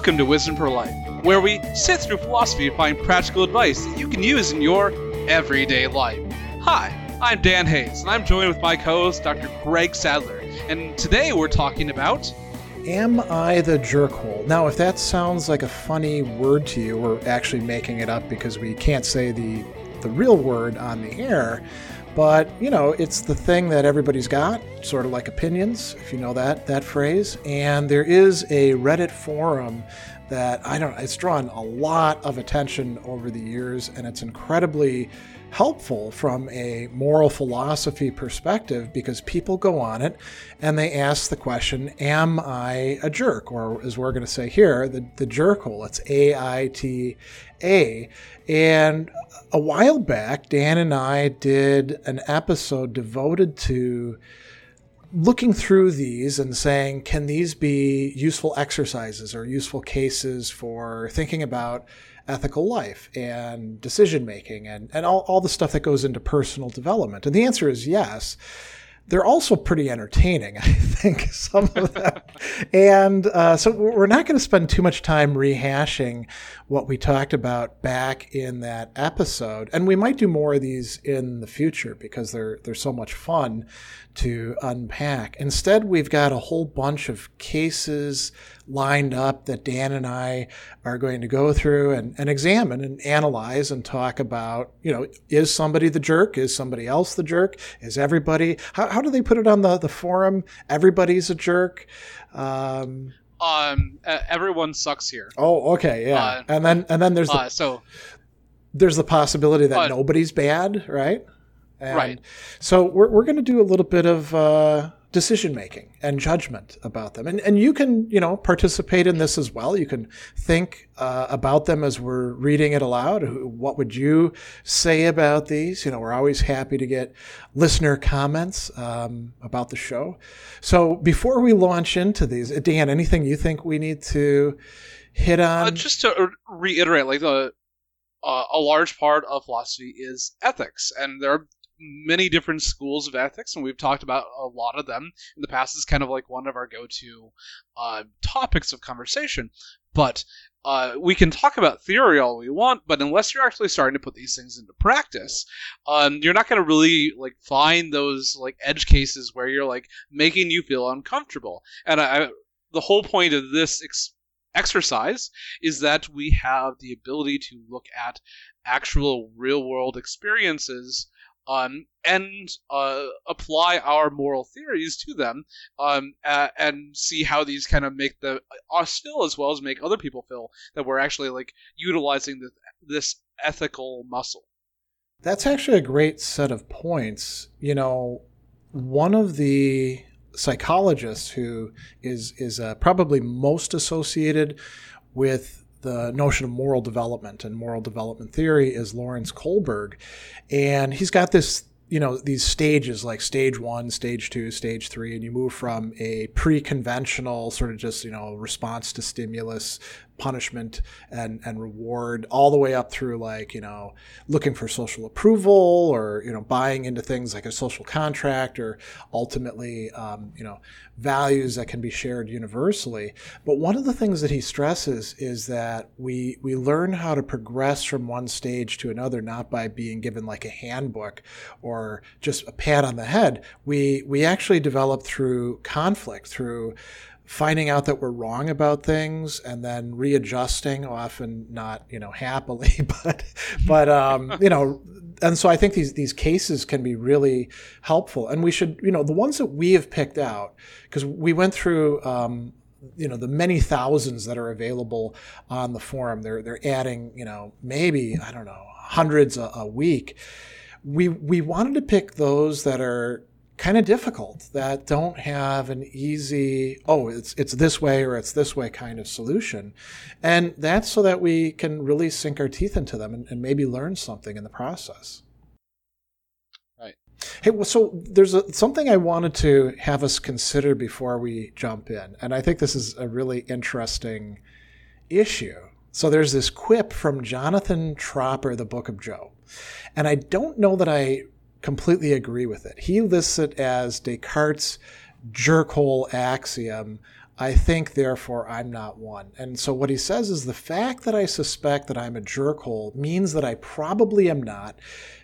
Welcome to Wisdom for Life, where we sit through philosophy to find practical advice that you can use in your everyday life. Hi, I'm Dan Hayes, and I'm joined with my co host, Dr. Greg Sadler. And today we're talking about. Am I the jerkhole? Now, if that sounds like a funny word to you, we're actually making it up because we can't say the, the real word on the air. But, you know, it's the thing that everybody's got, sort of like opinions, if you know that that phrase. And there is a Reddit forum that I don't it's drawn a lot of attention over the years and it's incredibly helpful from a moral philosophy perspective because people go on it and they ask the question, Am I a jerk? Or as we're going to say here, the, the jerk hole. It's A I T A. And a while back, Dan and I did an episode devoted to looking through these and saying, can these be useful exercises or useful cases for thinking about ethical life and decision making and, and all, all the stuff that goes into personal development? And the answer is yes. They're also pretty entertaining, I think, some of them. and uh, so we're not going to spend too much time rehashing what we talked about back in that episode. And we might do more of these in the future because they're, they're so much fun to unpack. Instead, we've got a whole bunch of cases lined up that Dan and I are going to go through and, and examine and analyze and talk about, you know, is somebody the jerk? Is somebody else the jerk? Is everybody, how, how do they put it on the, the forum? Everybody's a jerk. Um, um, everyone sucks here. Oh, okay, yeah. Uh, and then, and then there's the, uh, so there's the possibility that nobody's bad, right? And right. So we're, we're going to do a little bit of uh, decision making and judgment about them. And, and you can, you know, participate in this as well. You can think uh, about them as we're reading it aloud. What would you say about these? You know, we're always happy to get listener comments um, about the show. So before we launch into these, Dan, anything you think we need to hit on? Uh, just to reiterate, like the uh, a large part of philosophy is ethics, and there are many different schools of ethics, and we've talked about a lot of them in the past. It's kind of like one of our go-to uh, topics of conversation. But uh, we can talk about theory all we want, but unless you're actually starting to put these things into practice, um, you're not going to really like find those like edge cases where you're like making you feel uncomfortable. And I, the whole point of this ex- exercise is that we have the ability to look at actual real world experiences um, and uh, apply our moral theories to them um, uh, and see how these kind of make the us feel as well as make other people feel that we're actually like utilizing the, this ethical muscle. That's actually a great set of points. You know, one of the psychologists who is is uh, probably most associated with the notion of moral development and moral development theory is Lawrence Kohlberg. And he's got this, you know, these stages like stage one, stage two, stage three, and you move from a pre conventional sort of just, you know, response to stimulus punishment and, and reward all the way up through like, you know, looking for social approval or, you know, buying into things like a social contract or ultimately, um, you know, values that can be shared universally. But one of the things that he stresses is that we, we learn how to progress from one stage to another, not by being given like a handbook or just a pat on the head. We, we actually develop through conflict, through finding out that we're wrong about things and then readjusting often not you know happily but but um, you know and so i think these these cases can be really helpful. And we should you know the ones that we have picked out because we went through um, you know the many thousands that are available on the forum they're they're adding you know maybe i don't know hundreds a, a week. We we wanted to pick those that are kind of difficult that don't have an easy oh it's it's this way or it's this way kind of solution. And that's so that we can really sink our teeth into them and, and maybe learn something in the process. Right. Hey well, so there's a, something i wanted to have us consider before we jump in and i think this is a really interesting issue. So there's this quip from jonathan tropper the book of Joe. And i don't know that i completely agree with it. He lists it as Descartes' jerkhole axiom I think, therefore, I'm not one. And so what he says is the fact that I suspect that I'm a jerkhole means that I probably am not,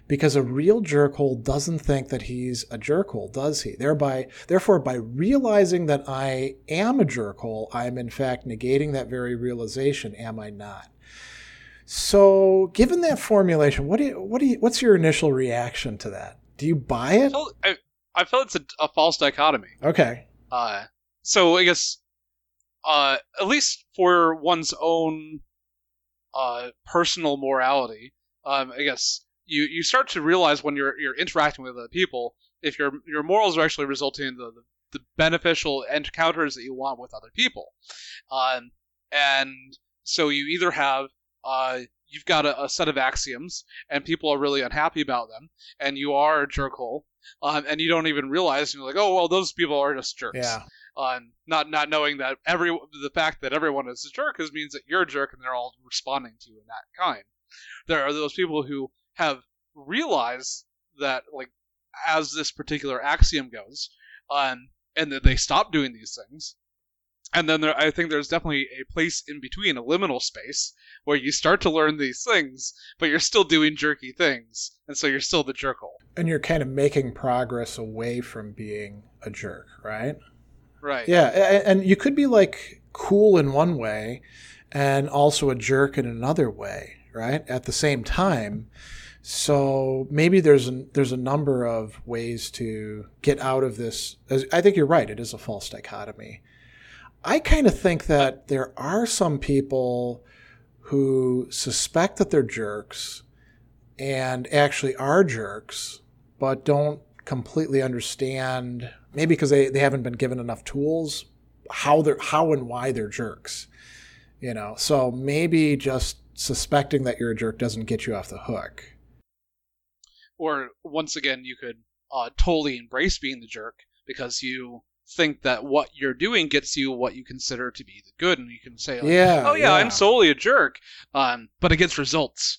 because a real jerkhole doesn't think that he's a jerkhole, does he? Thereby, therefore, by realizing that I am a jerkhole, I am in fact negating that very realization. Am I not? So, given that formulation, what do you, what do you, what's your initial reaction to that? Do you buy it? I, I feel it's a, a false dichotomy. Okay. Uh, so I guess, uh, at least for one's own uh, personal morality, um, I guess you, you start to realize when you're you're interacting with other people if your your morals are actually resulting in the, the, the beneficial encounters that you want with other people, um, and so you either have uh, you've got a, a, set of axioms and people are really unhappy about them, and you are a jerkhole, um, and you don't even realize you're like, oh well, those people are just jerks. Yeah. Um, not not knowing that every the fact that everyone is a jerk is means that you're a jerk and they're all responding to you in that kind. There are those people who have realized that like as this particular axiom goes, um, and that they stop doing these things. And then there, I think there's definitely a place in between, a liminal space, where you start to learn these things, but you're still doing jerky things, and so you're still the jerkhole. And you're kind of making progress away from being a jerk, right? Right. Yeah, and you could be like cool in one way and also a jerk in another way, right? At the same time. So maybe there's a, there's a number of ways to get out of this. I think you're right. It is a false dichotomy. I kind of think that there are some people who suspect that they're jerks and actually are jerks, but don't completely understand, maybe because they, they haven't been given enough tools, how they're how and why they're jerks. You know, so maybe just suspecting that you're a jerk doesn't get you off the hook. Or once again, you could uh, totally embrace being the jerk because you think that what you're doing gets you what you consider to be the good, and you can say, like, yeah, "Oh yeah, yeah, I'm solely a jerk," um, but it gets results,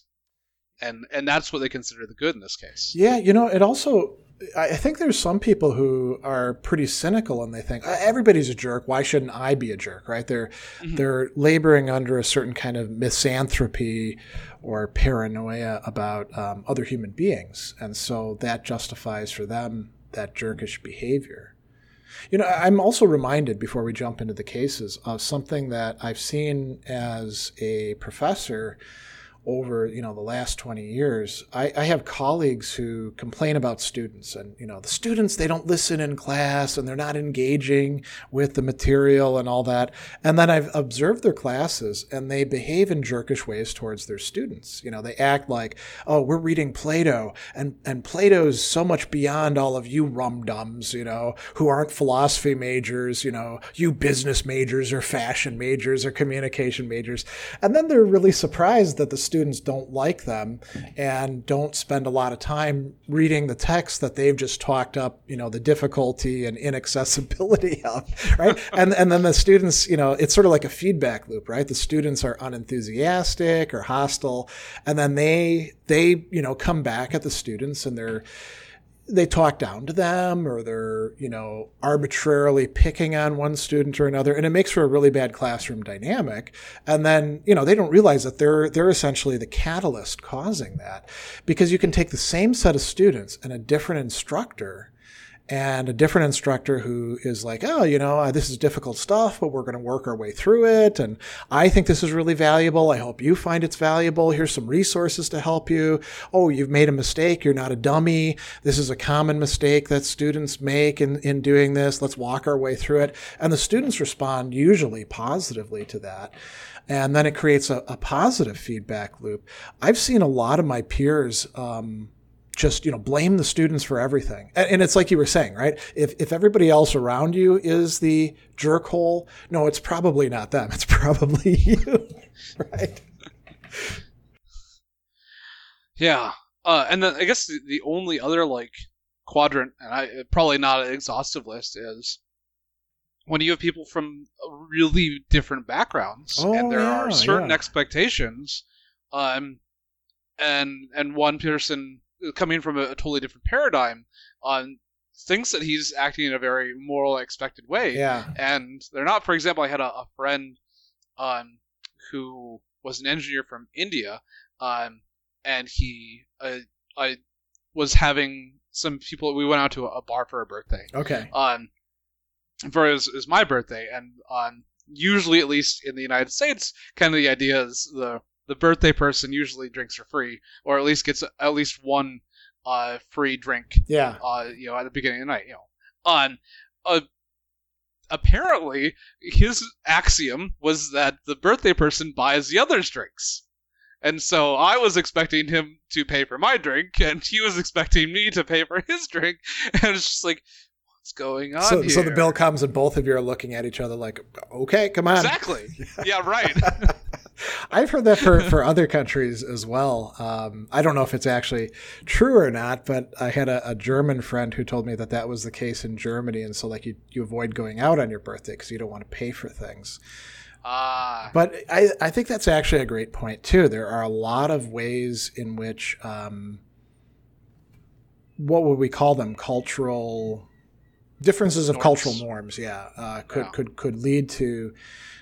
and and that's what they consider the good in this case. Yeah, you know, it also. I think there's some people who are pretty cynical and they think everybody's a jerk. Why shouldn't I be a jerk? Right? They're mm-hmm. they're laboring under a certain kind of misanthropy or paranoia about um, other human beings, and so that justifies for them that jerkish behavior. You know, I'm also reminded before we jump into the cases of something that I've seen as a professor over you know the last 20 years I, I, have colleagues who complain about students and you know the students they don't listen in class and they're not engaging with the material and all that. And then i've observed their classes and they behave in jerkish ways towards their students. You know they act like oh we're reading plato and and plato's so much beyond all of you rum-dums you know who aren't philosophy majors you know you business majors or fashion majors or communication majors. And then they're really surprised that the students students don't like them and don't spend a lot of time reading the text that they've just talked up, you know, the difficulty and inaccessibility of, right? and and then the students, you know, it's sort of like a feedback loop, right? The students are unenthusiastic or hostile, and then they they you know come back at the students and they're they talk down to them or they're, you know, arbitrarily picking on one student or another. And it makes for a really bad classroom dynamic. And then, you know, they don't realize that they're, they're essentially the catalyst causing that because you can take the same set of students and a different instructor and a different instructor who is like, oh, you know, uh, this is difficult stuff, but we're going to work our way through it. And I think this is really valuable. I hope you find it's valuable. Here's some resources to help you. Oh, you've made a mistake. You're not a dummy. This is a common mistake that students make in, in doing this. Let's walk our way through it. And the students respond usually positively to that. And then it creates a, a positive feedback loop. I've seen a lot of my peers, um, just you know blame the students for everything. And, and, it's like you were saying right? If, if everybody else around you is the jerk hole no it's probably not them. It's probably you right? Yeah. Uh, and then i guess the, the only other like quadrant and i probably not an exhaustive list is when you have people from really different backgrounds oh, and there yeah, are certain yeah. expectations um and and one person coming from a, a totally different paradigm, um, thinks that he's acting in a very moral, expected way. Yeah. And they're not. For example, I had a, a friend um, who was an engineer from India, um, and he uh, I was having some people. We went out to a, a bar for a birthday. Okay. Um, for his, his my birthday, and um, usually, at least in the United States, kind of the idea is the the birthday person usually drinks for free, or at least gets at least one uh, free drink Yeah. uh, you know, at the beginning of the night, you know, on uh, apparently his axiom was that the birthday person buys the other's drinks. And so I was expecting him to pay for my drink, and he was expecting me to pay for his drink. And it's just like, what's going on So, here? so the bill comes and both of you are looking at each other like, okay, come on. Exactly. yeah, right. I've heard that for, for other countries as well. Um, I don't know if it's actually true or not, but I had a, a German friend who told me that that was the case in Germany. And so, like, you, you avoid going out on your birthday because you don't want to pay for things. Ah, But I, I think that's actually a great point, too. There are a lot of ways in which, um, what would we call them? Cultural differences of Norms. cultural norms, yeah, uh, could, Yeah. could, could lead to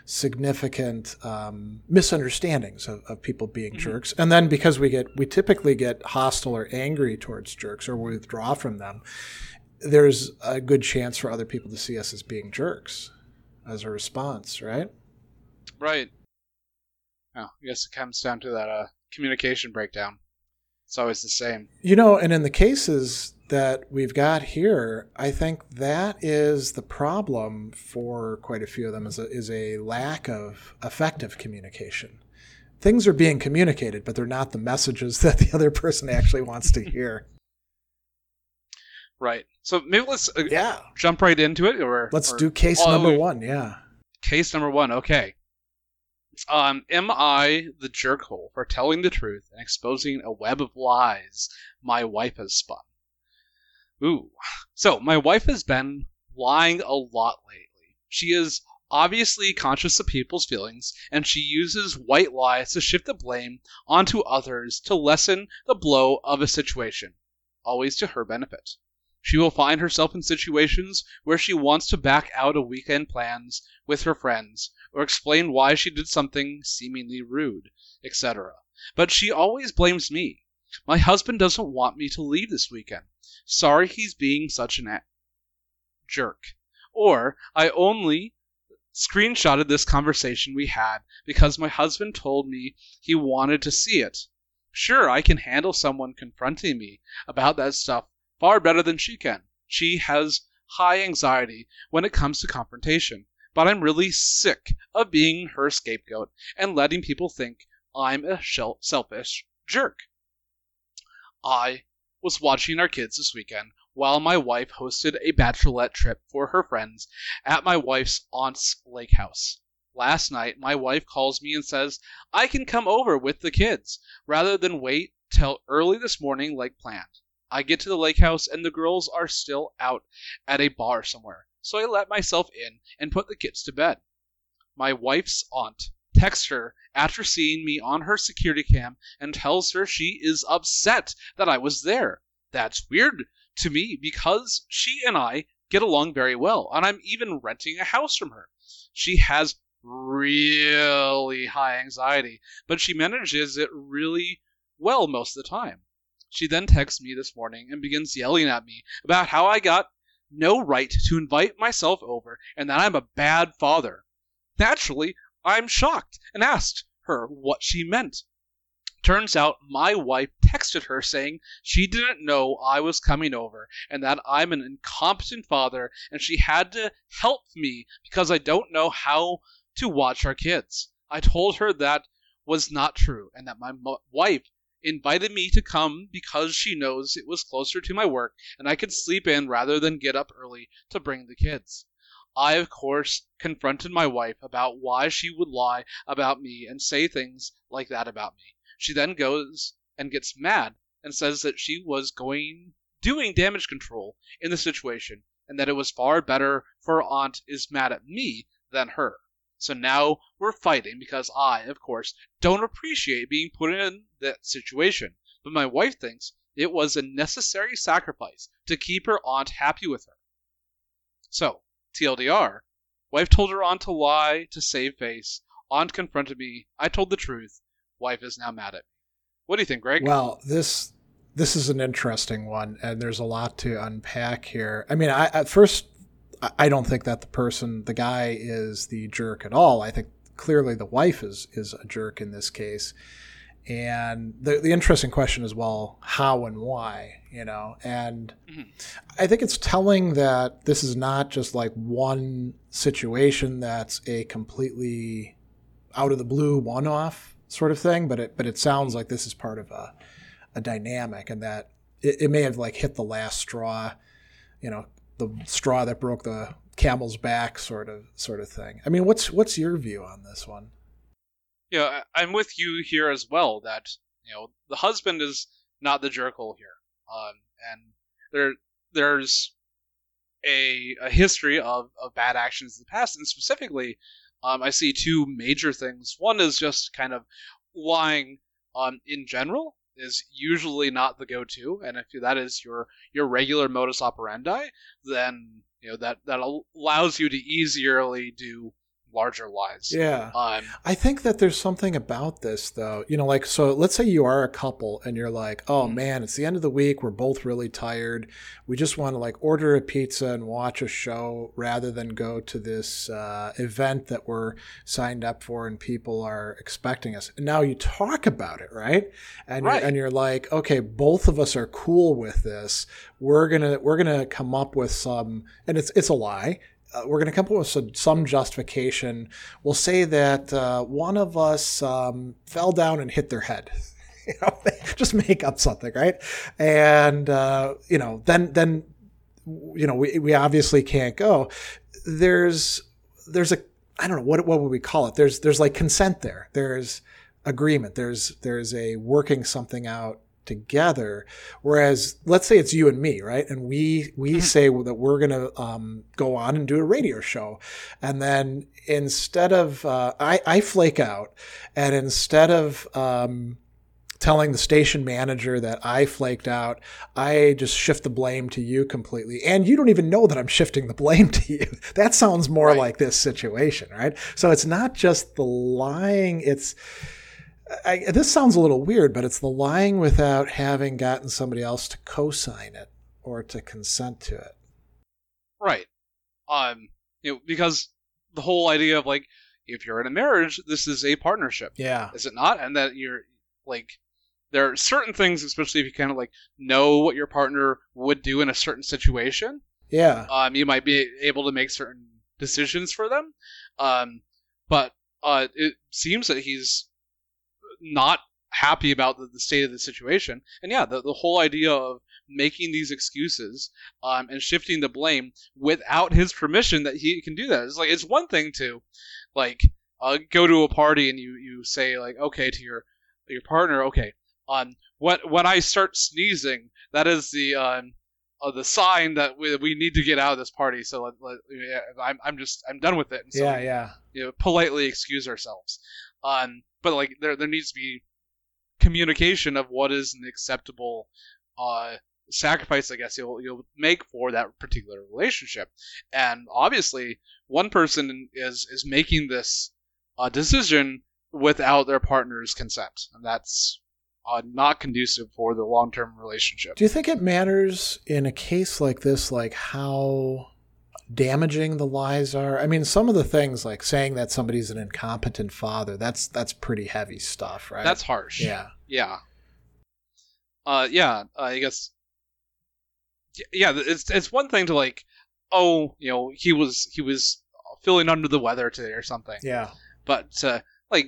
significant um, misunderstandings of, of people being Mhm. jerks. And then because we get, we typically get hostile or angry towards jerks or we withdraw from them, there's a good chance for other people to see us as being jerks as a response, right? right. Oh, I guess it comes down to that uh, communication breakdown. It's always the same. You know, and in the cases that we've got here, I think that is the problem for quite a few of them is a, is a lack of effective communication. Things are being communicated, but they're not the messages that the other person actually wants to hear. Right. So maybe let's uh, yeah. jump right into it, or Let's or- do case oh, number one. Yeah. Case number one. Okay. Um, am I the jerkhole for telling the truth and exposing a web of lies my wife has spun? Ooh. So my wife has been lying a lot lately. She is obviously conscious of people's feelings, and she uses white lies to shift the blame onto others to lessen the blow of a situation, always to her benefit. She will find herself in situations where she wants to back out of weekend plans with her friends, or explain why she did something seemingly rude, etc. But she always blames me. My husband doesn't want me to leave this weekend. Sorry he's being such an a- jerk. Or, I only screenshotted this conversation we had because my husband told me he wanted to see it. Sure, I can handle someone confronting me about that stuff far better than she can. She has high anxiety when it comes to confrontation, but I'm really sick of being her scapegoat and letting people think I'm a selfish jerk. I was watching our kids this weekend while my wife hosted a bachelorette trip for her friends at my wife's aunt's lake house. Last night, my wife calls me and says I can come over with the kids rather than wait till early this morning like planned. I get to the lake house and the girls are still out at a bar somewhere, so I let myself in and put the kids to bed. My wife's aunt texts her after seeing me on her security cam and tells her she is upset that I was there. That's weird to me because she and I get along very well, and I'm even renting a house from her. She has really high anxiety, but she manages it really well most of the time. She then texts me this morning and begins yelling at me about how I got no right to invite myself over and that I'm a bad father. Naturally, I'm shocked and asked her what she meant. Turns out my wife texted her saying she didn't know I was coming over and that I'm an incompetent father and she had to help me because I don't know how to watch our kids. I told her that was not true and that my mo- wife invited me to come because she knows it was closer to my work and I could sleep in rather than get up early to bring the kids. I, of course, confronted my wife about why she would lie about me and say things like that about me. She then goes and gets mad and says that she was going doing damage control in the situation and that it was far better for aunt is mad at me than her. So now we're fighting because I, of course, don't appreciate being put in that situation. But my wife thinks It was a necessary sacrifice to keep her aunt happy with her. So, TLDR, wife told her aunt to lie to save face. Aunt confronted me. I told the truth. Wife is now mad at me. What do you think, Greg? Well, this this is an interesting one, and there's a lot to unpack here. I mean, I, at first, I don't think that the person, the guy, is the jerk at all. I think clearly the wife is is a jerk in this case. And the the interesting question is, well, how and why, you know? And mm-hmm. I think it's telling that this is not just like one situation that's a completely out of the blue one off sort of thing, but it but it sounds like this is part of a a dynamic, and that it, it may have like hit the last straw, you know, the straw that broke the camel's back, sort of sort of thing. I mean, what's what's your view on this one? Yeah, I'm with you here as well. That you know, the husband is not the jerkhole here, um, and there there's a, a history of, of bad actions in the past, and specifically, um, I see two major things. One is just kind of lying um, in general is usually not the go-to, and if that is your your regular modus operandi, then you know that that allows you to easily do larger lies. Yeah. Um, I think that there's something about this though. You know, like so let's say you are a couple and you're like, "Oh mm-hmm. man, it's the end of the week, we're both really tired. We just want to like order a pizza and watch a show rather than go to this uh, event that we're signed up for and people are expecting us." And now you talk about it, right? And right. You're, and you're like, "Okay, both of us are cool with this. We're going to we're going to come up with some and it's it's a lie uh, we're going to come up with some, some justification. We'll say that uh, one of us um, fell down and hit their head. you know, just make up something, right? And uh, you know, then then you know, we we obviously can't go. There's there's a I don't know what what would we call it. There's there's like consent there. There's agreement. There's there's a working something out together. Whereas, let's say it's you and me, right? And we we mm-hmm. say that we're going to um, go on and do a radio show, and then instead of uh, I, I flake out, and instead of um, telling the station manager that I flaked out, I just shift the blame to you completely. And you don't even know that I'm shifting the blame to you. That sounds more right. like this situation, right? So it's not just the lying, it's I, this sounds a little weird, but it's the lying without having gotten somebody else to co-sign it or to consent to it. Right. Um, you know, because the whole idea of like, if you're in a marriage, this is a partnership. Yeah. Is it not? And that you're like, there are certain things, especially if you kind of like know what your partner would do in a certain situation. Yeah. Um, you might be able to make certain decisions for them. Um, but uh, it seems that he's not happy about the, the, state of the situation. And yeah, the, the whole idea of making these excuses um, and shifting the blame without his permission that he can do that. It's like it's one thing to like uh, go to a party and you you say like okay to your your partner okay um when when I start sneezing that is the um uh, the sign that we, we need to get out of this party. So let, let, yeah, I'm I'm just I'm done with it. And so yeah, yeah. You know, politely excuse ourselves. Um, but like there there needs to be communication of what is an acceptable uh, sacrifice I guess you'll you'll make for that particular relationship. And obviously one person is is making this uh, decision without their partner's consent. And that's uh, not conducive for the long term relationship. Do you think it matters in a case like this, like how damaging the lies are. I mean, some of the things like saying that somebody's an incompetent father, that's that's pretty heavy stuff, right? That's harsh. Yeah. Yeah. Uh yeah, I guess yeah, it's it's one thing to like oh, you know, he was he was feeling under the weather today or something. Yeah. But uh, like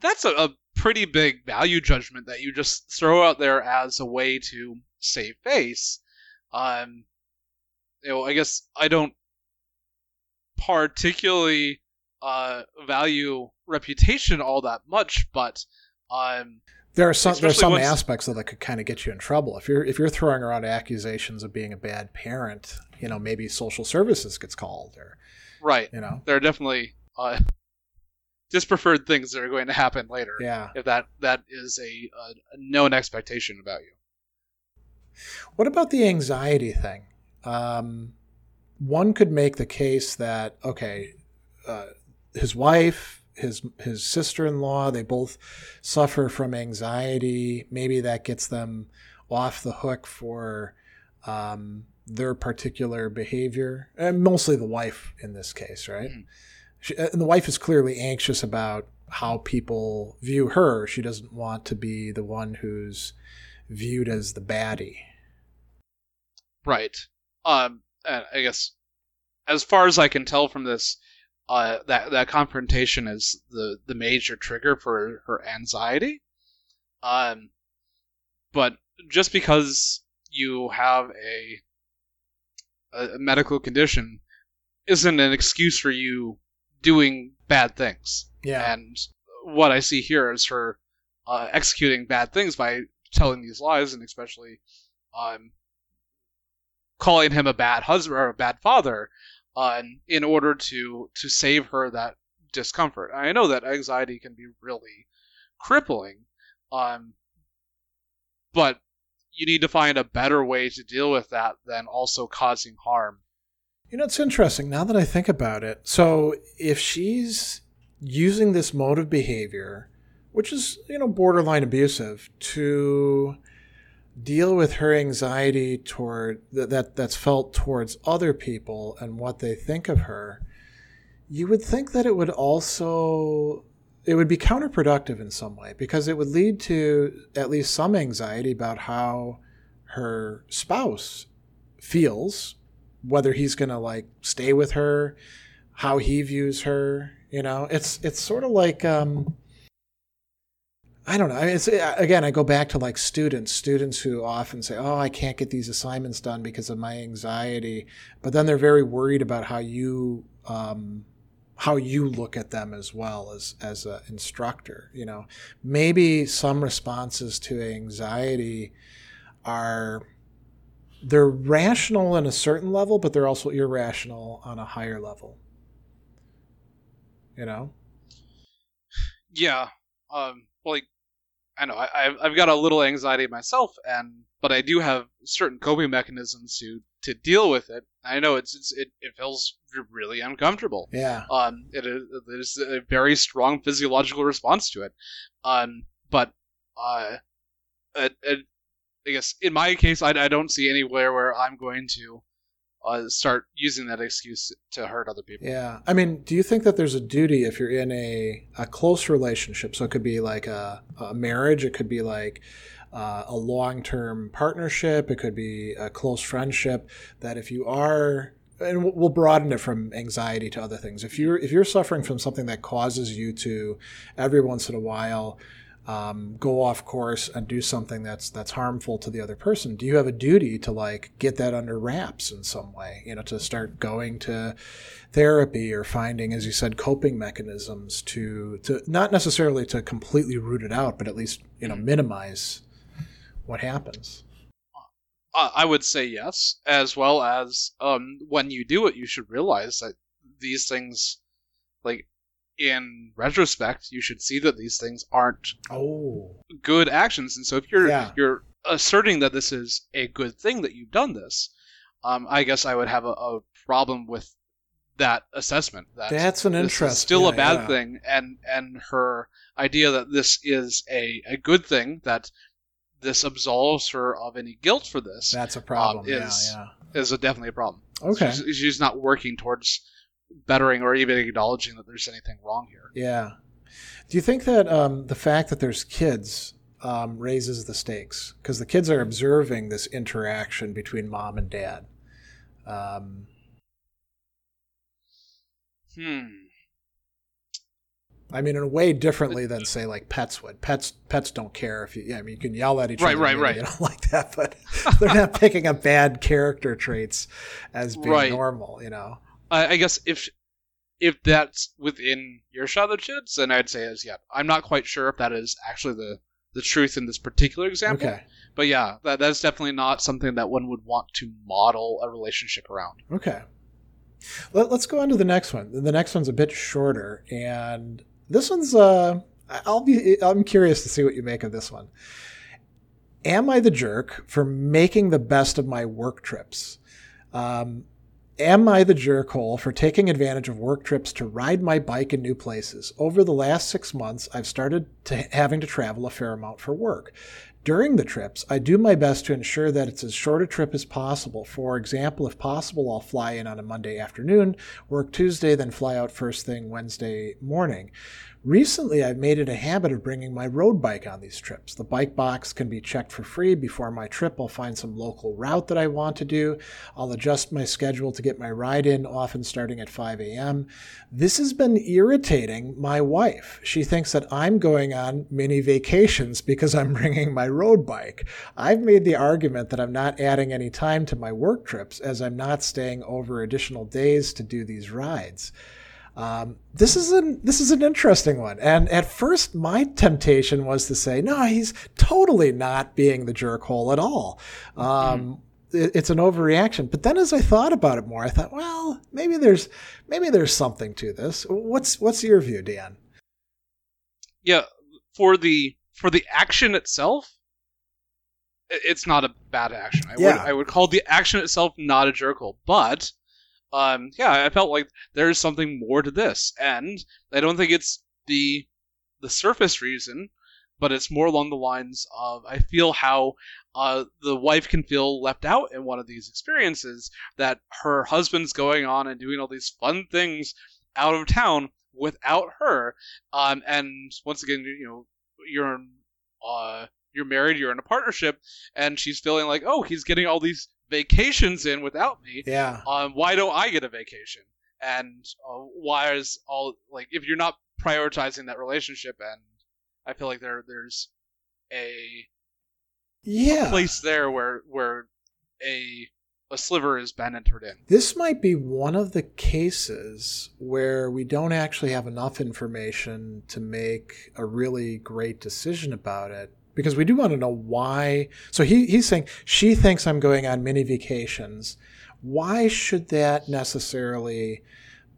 that's a, a pretty big value judgment that you just throw out there as a way to save face. Um, you know, I guess I don't particularly uh, value reputation all that much, but um, there are some there are some once, aspects that could kind of get you in trouble if you're if you're throwing around accusations of being a bad parent. You know, maybe social services gets called or right. You know, there are definitely uh, dispreferred things that are going to happen later. Yeah, if that that is a, a known expectation about you. What about the anxiety thing? Um, one could make the case that okay, uh, his wife, his his sister in law, they both suffer from anxiety. Maybe that gets them off the hook for um, their particular behavior, and mostly the wife in this case, right? Mm-hmm. She, and the wife is clearly anxious about how people view her. She doesn't want to be the one who's viewed as the baddie. Right. Um, I guess, as far as I can tell from this, uh, that that confrontation is the the major trigger for her anxiety. Um, but just because you have a, a medical condition isn't an excuse for you doing bad things. Yeah. And what I see here is her uh, executing bad things by telling these lies, and especially um, calling him a bad husband or a bad father, uh, in order to to save her that discomfort. I know that anxiety can be really crippling, um, but you need to find a better way to deal with that than also causing harm. You know, it's interesting now that I think about it. So, if she's using this mode of behavior, which is, you know, borderline abusive, to deal with her anxiety toward that, that that's felt towards other people and what they think of her, you would think that it would also it would be counterproductive in some way because it would lead to at least some anxiety about how her spouse feels, whether he's going to like stay with her, how he views her. You know, it's it's sort of like um, I don't know. It's again, I go back to like students, students who often say, "Oh, I can't get these assignments done because of my anxiety," but then they're very worried about how you um, how you look at them as well as as an instructor. You know, maybe some responses to anxiety are they're rational on a certain level, but they're also irrational on a higher level. You know. Yeah. Um. Like, I know I, I've got a little anxiety myself, and but I do have certain coping mechanisms to to deal with it. I know it's, it's it, it feels really uncomfortable. Yeah. Um, it is there's a very strong physiological response to it. Um, but uh, it, it, I guess in my case, I, I don't see anywhere where I'm going to uh, start using that excuse to hurt other people. Yeah. I mean, do you think that there's a duty if you're in a, a close relationship? So it could be like a, a marriage, it could be like uh, a long term partnership, it could be a close friendship, that if you are and we'll broaden it from anxiety to other things. If you're if you're suffering from something that causes you to every once in a while um, go off course and do something that's that's harmful to the other person, do you have a duty to like get that under wraps in some way? You know, to start going to therapy or finding, as you said, coping mechanisms to to not necessarily to completely root it out, but at least you know mm-hmm. minimize what happens. I would say yes, as well as um, when you do it, you should realize that these things, like in retrospect, you should see that these things aren't oh good actions. And so, if you're yeah. you're asserting that this is a good thing that you've done this, um, I guess I would have a, a problem with that assessment. That That's an interest. Still yeah, a bad yeah. thing, and and her idea that this is a, a good thing that this absolves her of any guilt for this. That's a problem. Um, is, yeah, yeah. Is a, definitely a problem. Okay. She's, she's, not working towards bettering or even acknowledging that there's anything wrong here. Yeah. Do you think that um, the fact that there's kids um, raises the stakes? Because the kids are observing this interaction between mom and dad. Um, hmm. I mean, in a way differently than say like pets would. Pets pets don't care if you. Yeah, I mean, you can yell at each right, other. Right, right, right. don't like that, but they're not picking up bad character traits as being right. normal. You know. I, I guess if if that's within your shot of kids, then I'd say is yeah. I'm not quite sure if that is actually the the truth in this particular example. Okay. But yeah, that that's definitely not something that one would want to model a relationship around. Okay. Let, us go on to the next one. The next one's a bit shorter, and this one's uh, I'll be I'm curious to see what you make of this one. am I the jerk for making the best of my work trips? Um, Am I the jerkhole for taking advantage of work trips to ride my bike in new places? Over the last six months, I've started to having to travel a fair amount for work. During the trips, I do my best to ensure that it's as short a trip as possible. For example, if possible, I'll fly in on a Monday afternoon, work Tuesday, then fly out first thing Wednesday morning. Recently, I've made it a habit of bringing my road bike on these trips. The bike box can be checked for free. Before my trip, I'll find some local route that I want to do. I'll adjust my schedule to get my ride in, often starting at 5 a.m. This has been irritating my wife. She thinks that I'm going on mini vacations because I'm bringing my road bike. I've made the argument that I'm not adding any time to my work trips as I'm not staying over additional days to do these rides. Um, this is an this is an interesting one, and at first my temptation was to say, no, he's totally not being the jerkhole at all. Um, mm-hmm. it, it's an overreaction. But then, as I thought about it more, I thought, well, maybe there's maybe there's something to this. What's what's your view, Dan? Yeah, for the for the action itself, it's not a bad action. I yeah. would I would call the action itself not a jerkhole, but um, yeah, I felt like there's something more to this, and I don't think it's the the surface reason, but it's more along the lines of I feel how uh, the wife can feel left out in one of these experiences that her husband's going on and doing all these fun things out of town without her, um, and once again, you know, you're uh, you're married, you're in a partnership, and she's feeling like, oh, he's getting all these vacations in without me. Yeah. Um, why don't I get a vacation? And uh, why is all like if you're not prioritizing that relationship, and I feel like there there's a yeah a place there where where a a sliver has been entered in. This might be one of the cases where we don't actually have enough information to make a really great decision about it because we do want to know why. So he, he's saying she thinks I'm going on mini vacations. Why should that necessarily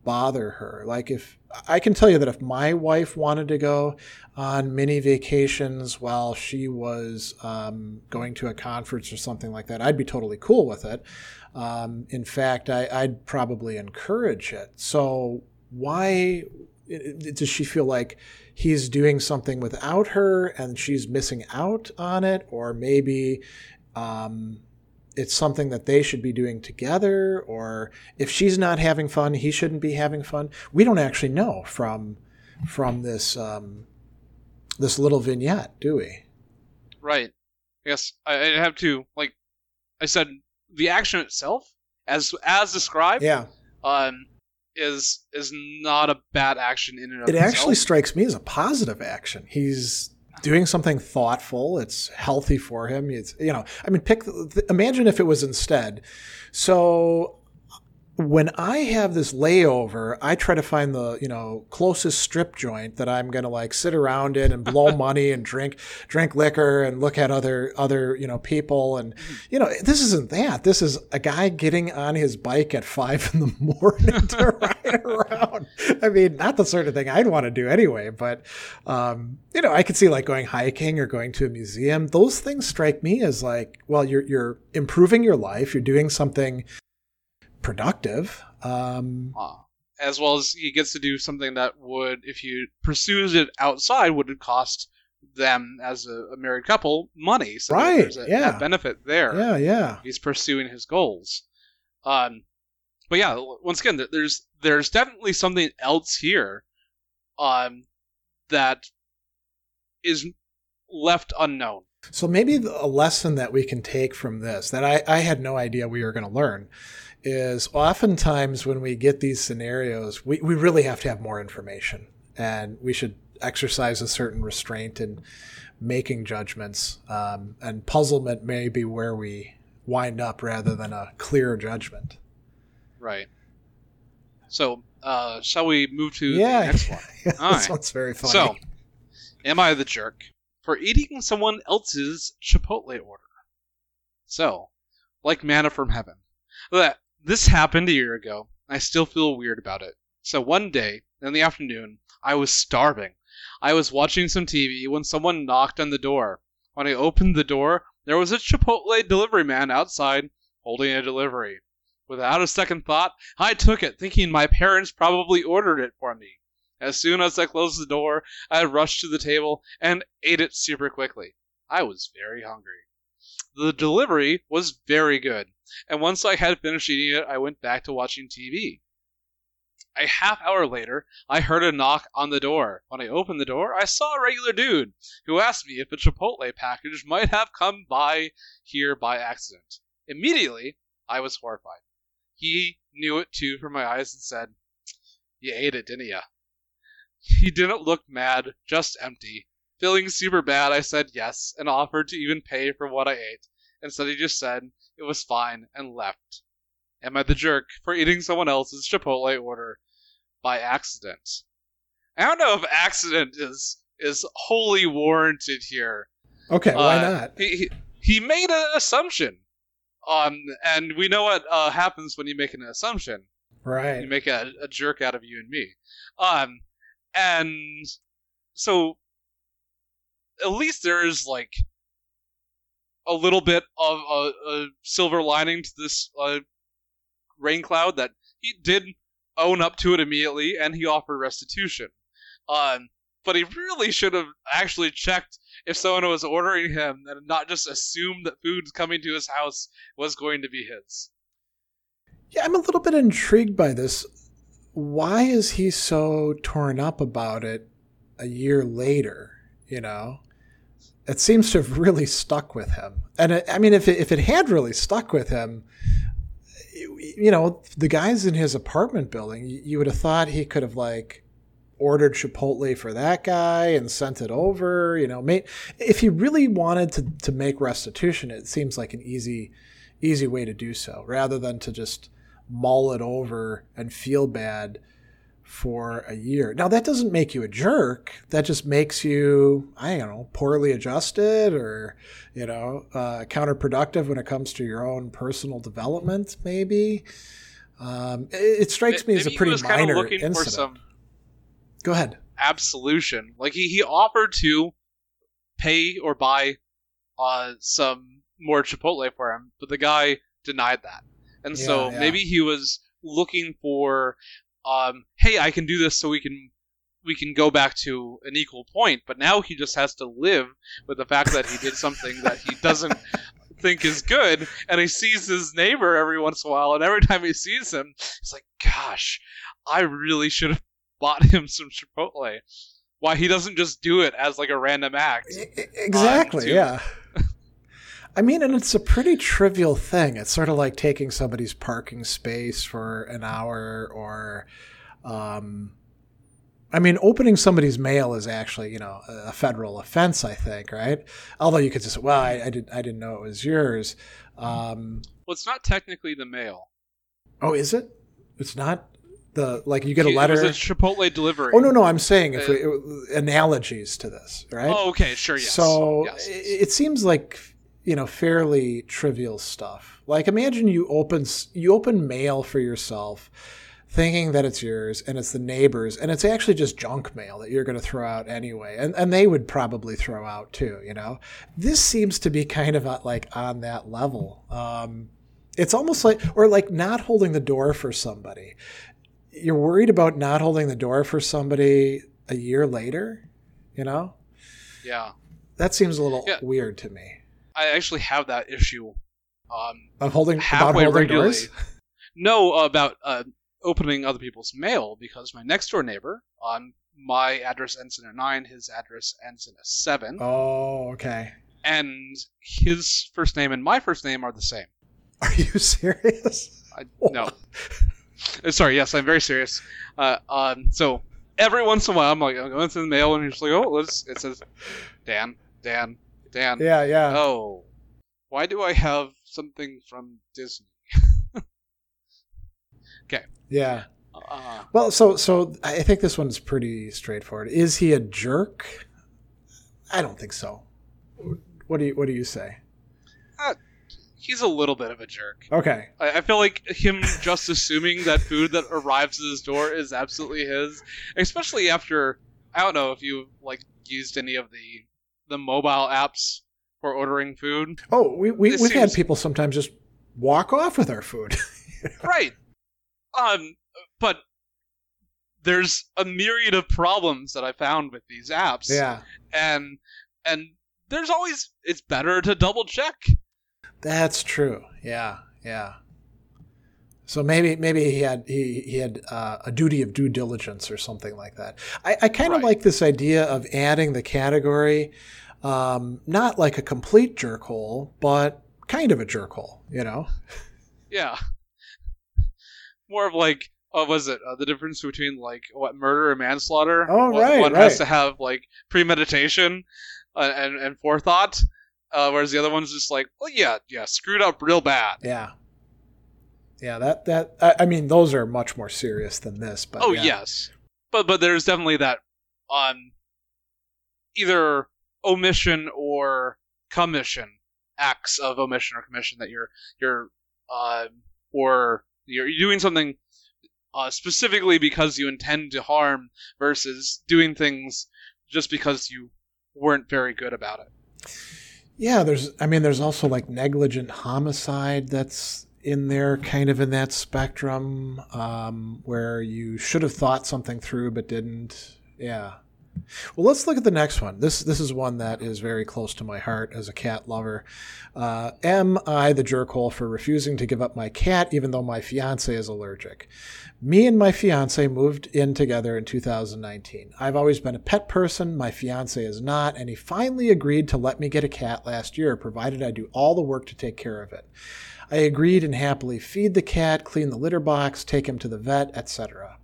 bother her? Like, if I can tell you that if my wife wanted to go on mini vacations while she was um, going to a conference or something like that, I'd be totally cool with it. Um, in fact, I, I'd probably encourage it. So, why does she feel like he's doing something without her and she's missing out on it, or maybe um, it's something that they should be doing together, or if she's not having fun, he shouldn't be having fun. We don't actually know from from this um, this little vignette, do we? Right. Yes, I, I have to like I said, the action itself, as as described, yeah, um, is is not a bad action in and of it itself. actually strikes me as a positive action. He's doing something thoughtful. It's healthy for him. It's you know, I mean, pick. Imagine if it was instead. So when I have this layover, I try to find the you know closest strip joint that I'm gonna like sit around in and blow money and drink drink liquor and look at other other you know people and you know this isn't that. This is a guy getting on his bike at five in the morning to ride around. I mean, not the sort of thing I'd want to do anyway. But um, you know, I could see like going hiking or going to a museum. Those things strike me as like, well, you're you're improving your life. You're doing something productive. Um, as well as he gets to do something that would, if he pursues it outside, would cost them as a, a married couple money. So right. There's a, yeah. a benefit there. Yeah. Yeah. He's pursuing his goals. Um, but yeah, once again, there's there's definitely something else here, um, that is left unknown. So maybe a lesson that we can take from this that I, I had no idea we were going to learn is oftentimes when we get these scenarios, we, we really have to have more information and we should exercise a certain restraint in making judgments. Um, and puzzlement may be where we wind up rather than a clear judgment. Right. So, uh, shall we move to yeah, the next one? yeah, this right. one's very funny. So, am I the jerk for eating someone else's Chipotle order? So, like manna from heaven, that this happened a year ago. I still feel weird about it. So one day, in the afternoon, I was starving. I was watching some TV when someone knocked on the door. When I opened the door, there was a Chipotle delivery man outside holding a delivery. Without a second thought, I took it, thinking my parents probably ordered it for me. As soon as I closed the door, I rushed to the table and ate it super quickly. I was very hungry. The delivery was very good, and once I had finished eating it, I went back to watching TV. A half hour later, I heard a knock on the door. When I opened the door, I saw a regular dude who asked me if a Chipotle package might have come by here by accident. Immediately, I was horrified. He knew it too from my eyes and said, You ate it, didn't you? He didn't look mad, just empty. Feeling super bad, I said yes and offered to even pay for what I ate. Instead, he just said it was fine and left. Am I the jerk for eating someone else's Chipotle order by accident? I don't know if accident is is wholly warranted here. Okay, why Uh, not? He, he, he made an assumption. Um, and we know what uh, happens when you make an assumption. Right. You make a, a jerk out of you and me. Um, and so at least there is like a little bit of a, a silver lining to this uh, rain cloud that he did own up to it immediately and he offered restitution. Um, but he really should have actually checked if someone was ordering him and not just assumed that food coming to his house was going to be his. Yeah, I'm a little bit intrigued by this. Why is he so torn up about it a year later? You know, it seems to have really stuck with him. And it, I mean, if it, if it had really stuck with him, you, know, the guys in his apartment building, you, you would have thought he could have like ordered Chipotle for that guy and sent it over. You know, made, if he really wanted to to make restitution, it seems like an easy easy way to do so, rather than to just mull it over and feel bad for a year. Now that doesn't make you a jerk. That just makes you, I don't know, poorly adjusted or, you know, uh, counterproductive when it comes to your own personal development. Maybe um, it, it strikes me as a Maybe he pretty minor looking for incident. some Go ahead. absolution. Like he, he offered to pay or buy uh, some more Chipotle for him, but the guy denied that. And so Yeah, yeah. maybe he was looking for, um, hey, I can do this so we can we can go back to an equal point. But now he just has to live with the fact that he did something that he doesn't think is good, and he sees his neighbor every once in a while, and every time he sees him, he's like, "Gosh, I really should have bought him some Chipotle." Why he doesn't just do it as like a random act? E- e- Exactly. yeah. I mean, and it's a pretty trivial thing. It's sort of like taking somebody's parking space for an hour, or, um, I mean, opening somebody's mail is actually, you know, a federal offense. I think, right? Although you could just, well, I, I didn't, I didn't know it was yours. Um, Well, it's not technically the mail. oh, is it? It's not the like you get a It letter. was a Chipotle delivery. oh no, no, I'm saying if Uh, we, analogies to this, right? Oh, okay, sure, yes. So yes. i- it seems like you know fairly trivial stuff. Like imagine you open you open mail for yourself, thinking that it's yours and it's the neighbors, and it's actually just junk mail that you're going to throw out anyway, and and they would probably throw out too. You know, this seems to be kind of like on that level. Um, it's almost like or like not holding the door for somebody. You're worried about not holding the door for somebody a year later. You know, yeah, that seems a little Yeah. weird to me. I actually have that issue. Um, Of holding halfway holding regularly. doors. No, about uh, opening other people's mail because my next door neighbor, on my address ends in a nine, his address ends in a seven. Oh, okay. and his first name and my first name are the same. Are you serious? I, no, Uh, sorry. Yes, I'm very serious. Uh, um, so every once in a while, I'm like, I'm going through the mail, and he's like, oh, let's. It says, Dan, Dan, Dan. Yeah, yeah. Oh, why do I have something from Disney? Okay. Yeah. Uh, Well, so so I think this one's pretty straightforward. Is he a jerk? I don't think so. What do you What do you say? he's a little bit of a jerk. Okay. I, I feel like him just assuming that food that arrives at his door is absolutely his, especially after I don't know if you like used any of the the mobile apps for ordering food. Oh, we, we It we've had people sometimes just walk off with our food. right. Um, but there's a myriad of problems that I found with these apps. yeah, And and there's always it's better to double check. that's true. Yeah, yeah. So maybe maybe he had he he had uh, a duty of due diligence or something like that. I, I kind of Right. like this idea of adding the category, um, not like a complete jerkhole, but kind of a jerkhole. You know? Yeah. More of like, oh, was it uh, the difference between like what murder and manslaughter? Oh, One- right, One has to have like premeditation uh, and and forethought, uh, whereas the other one's just like, well, yeah, yeah, screwed up real bad. Yeah. Yeah, that that I, I mean those are much more serious than this, but oh yeah. yes, but but there's definitely that um either omission or commission acts of omission or commission that you're you're uh, or you're, you're doing something uh, specifically because you intend to harm versus doing things just because you weren't very good about it. Yeah, there's I mean there's also like negligent homicide that's in there kind of in that spectrum um, where you should have thought something through but didn't. Yeah. Well, let's look at the next one. This this is one that is very close to my heart as a cat lover. Uh, am I the jerkhole for refusing to give up my cat even though my fiance is allergic? Me and my fiance moved in together in 2019. I've always been a pet person. My fiance is not, and he finally agreed to let me get a cat last year, provided I do all the work to take care of it. I agreed and happily feed the cat, clean the litter box, take him to the vet, etc.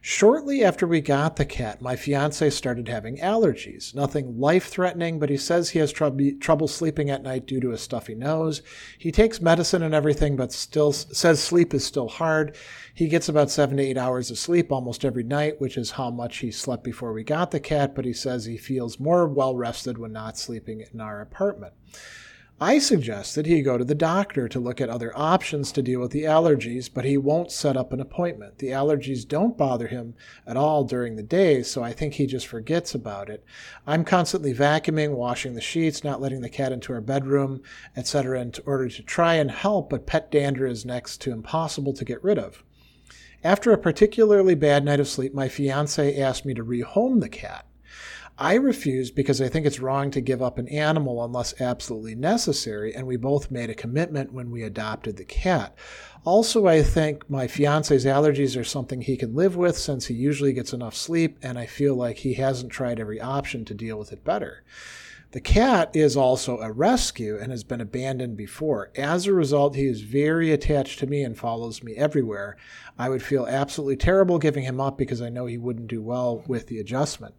Shortly after we got the cat, my fiance started having allergies. Nothing life threatening, but he says he has troub- trouble sleeping at night due to a stuffy nose. He takes medicine and everything, but still s- says sleep is still hard. He gets about seven to eight hours of sleep almost every night, which is how much he slept before we got the cat, but he says he feels more well rested when not sleeping in our apartment. I suggested he go to the doctor to look at other options to deal with the allergies, but he won't set up an appointment. The allergies don't bother him at all during the day, so I think he just forgets about it. I'm constantly vacuuming, washing the sheets, not letting the cat into our bedroom, etc., in order to try and help, but pet dander is next to impossible to get rid of. After a particularly bad night of sleep, my fiance asked me to rehome the cat. I refused because I think it's wrong to give up an animal unless absolutely necessary, and we both made a commitment when we adopted the cat. Also, I think my fiance's allergies are something he can live with since he usually gets enough sleep, and I feel like he hasn't tried every option to deal with it better. The cat is also a rescue and has been abandoned before. As a result, he is very attached to me and follows me everywhere. I would feel absolutely terrible giving him up because I know he wouldn't do well with the adjustment.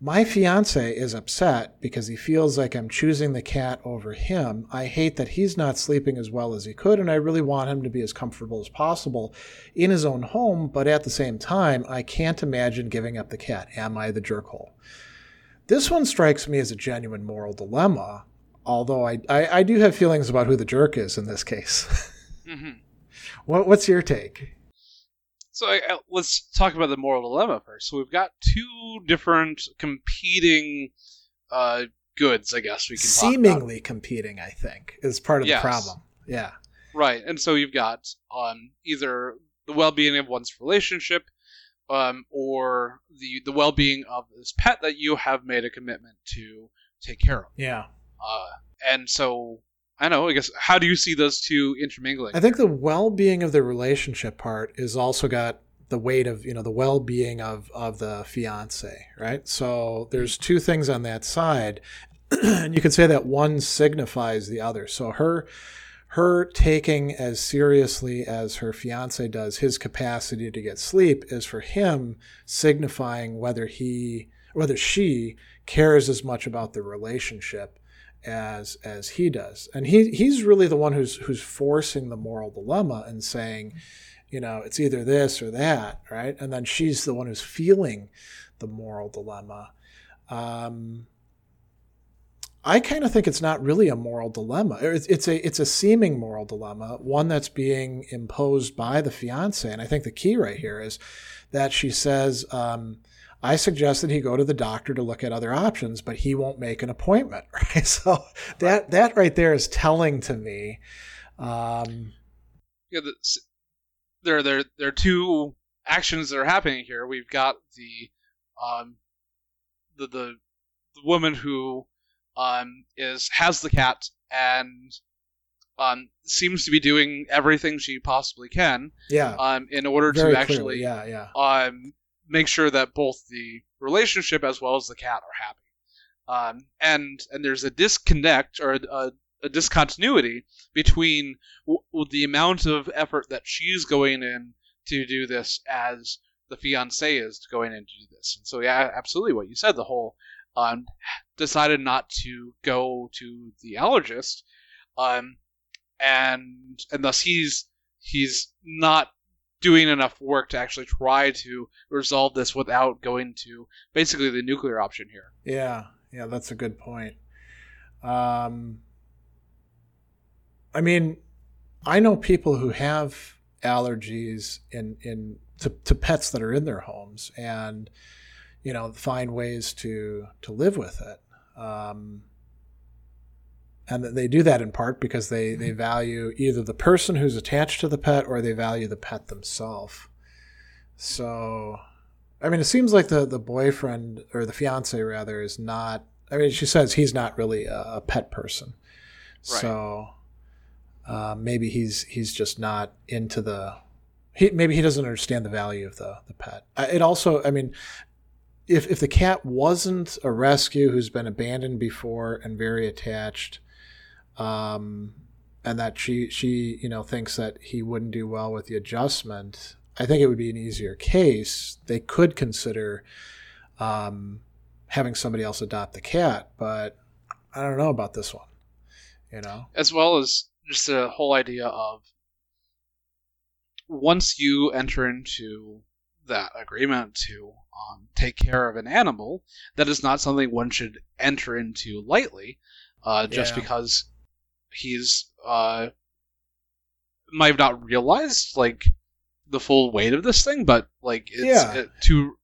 My fiance is upset because he feels like I'm choosing the cat over him. I hate that he's not sleeping as well as he could, and I really want him to be as comfortable as possible in his own home, but at the same time, I can't imagine giving up the cat. Am I the jerkhole? This one strikes me as a genuine moral dilemma, although I, I, I do have feelings about who the jerk is in this case. hmm what, what's your take? So I, let's talk about the moral dilemma first. So we've got two different competing uh, goods, I guess we can. Seemingly competing, I think, is part of Yes. the problem. Yeah. Right, and so you've got um, either the well-being of one's relationship, um, or the the well-being of this pet that you have made a commitment to take care of. Yeah. Uh, and so I know. I guess how do you see those two intermingling? I think the well-being of the relationship part is also got the weight of you know the well-being of of the fiance, right? So there's two things on that side, and you could say that one signifies the other. So her her taking as seriously as her fiance does his capacity to get sleep is for him signifying whether he whether she cares as much about the relationship as as he does. And he he's really the one who's who's forcing the moral dilemma and saying you know it's either this or that right? And then she's the one who's feeling the moral dilemma. Um I kind of think it's not really a moral dilemma. It's, it's a it's a seeming moral dilemma, one that's being imposed by the fiance. And I think the key right here is that she says, um, I that he go to the doctor to look at other options, but he won't make an appointment. Right. So that that right there is telling to me. Um, yeah, the, there there there are two actions that are happening here. We've got the um the the, the woman who um is has the cat and um seems to be doing everything she possibly can yeah. um in order very to actually clearly. Yeah. Yeah. um, make sure that both the relationship as well as the cat are happy. Um, and and there's a disconnect or a, a discontinuity between w- w- the amount of effort that she's going in to do this as the fiance is going in to do this. And so yeah, absolutely what you said. The whole um, decided not to go to the allergist, um, and and thus he's he's not doing enough work to actually try to resolve this without going to basically the nuclear option here. Yeah, yeah, that's a good point. Um, I mean, I know people who have allergies in in to, to pets that are in their homes, and you know, find ways to to live with it. Um, and they do that in part because they, they value either the person who's attached to the pet or they value the pet themselves. So, I mean, it seems like the, the boyfriend or the fiance rather is not. I mean, she says he's not really a, a pet person, Right. so uh, maybe he's he's just not into the. He, maybe he doesn't understand the value of the the pet. It also, I mean, if if the cat wasn't a rescue who's been abandoned before and very attached, um, and that she she you know thinks that he wouldn't do well with the adjustment, I think it would be an easier case. They could consider um, having somebody else adopt the cat, but I don't know about this one. You know, as well as just the whole idea of once you enter into that agreement to um, take care of an animal, that is not something one should enter into lightly, uh, just Yeah. because he's uh, might have not realized like the full weight of this thing, but like it's Yeah. it, to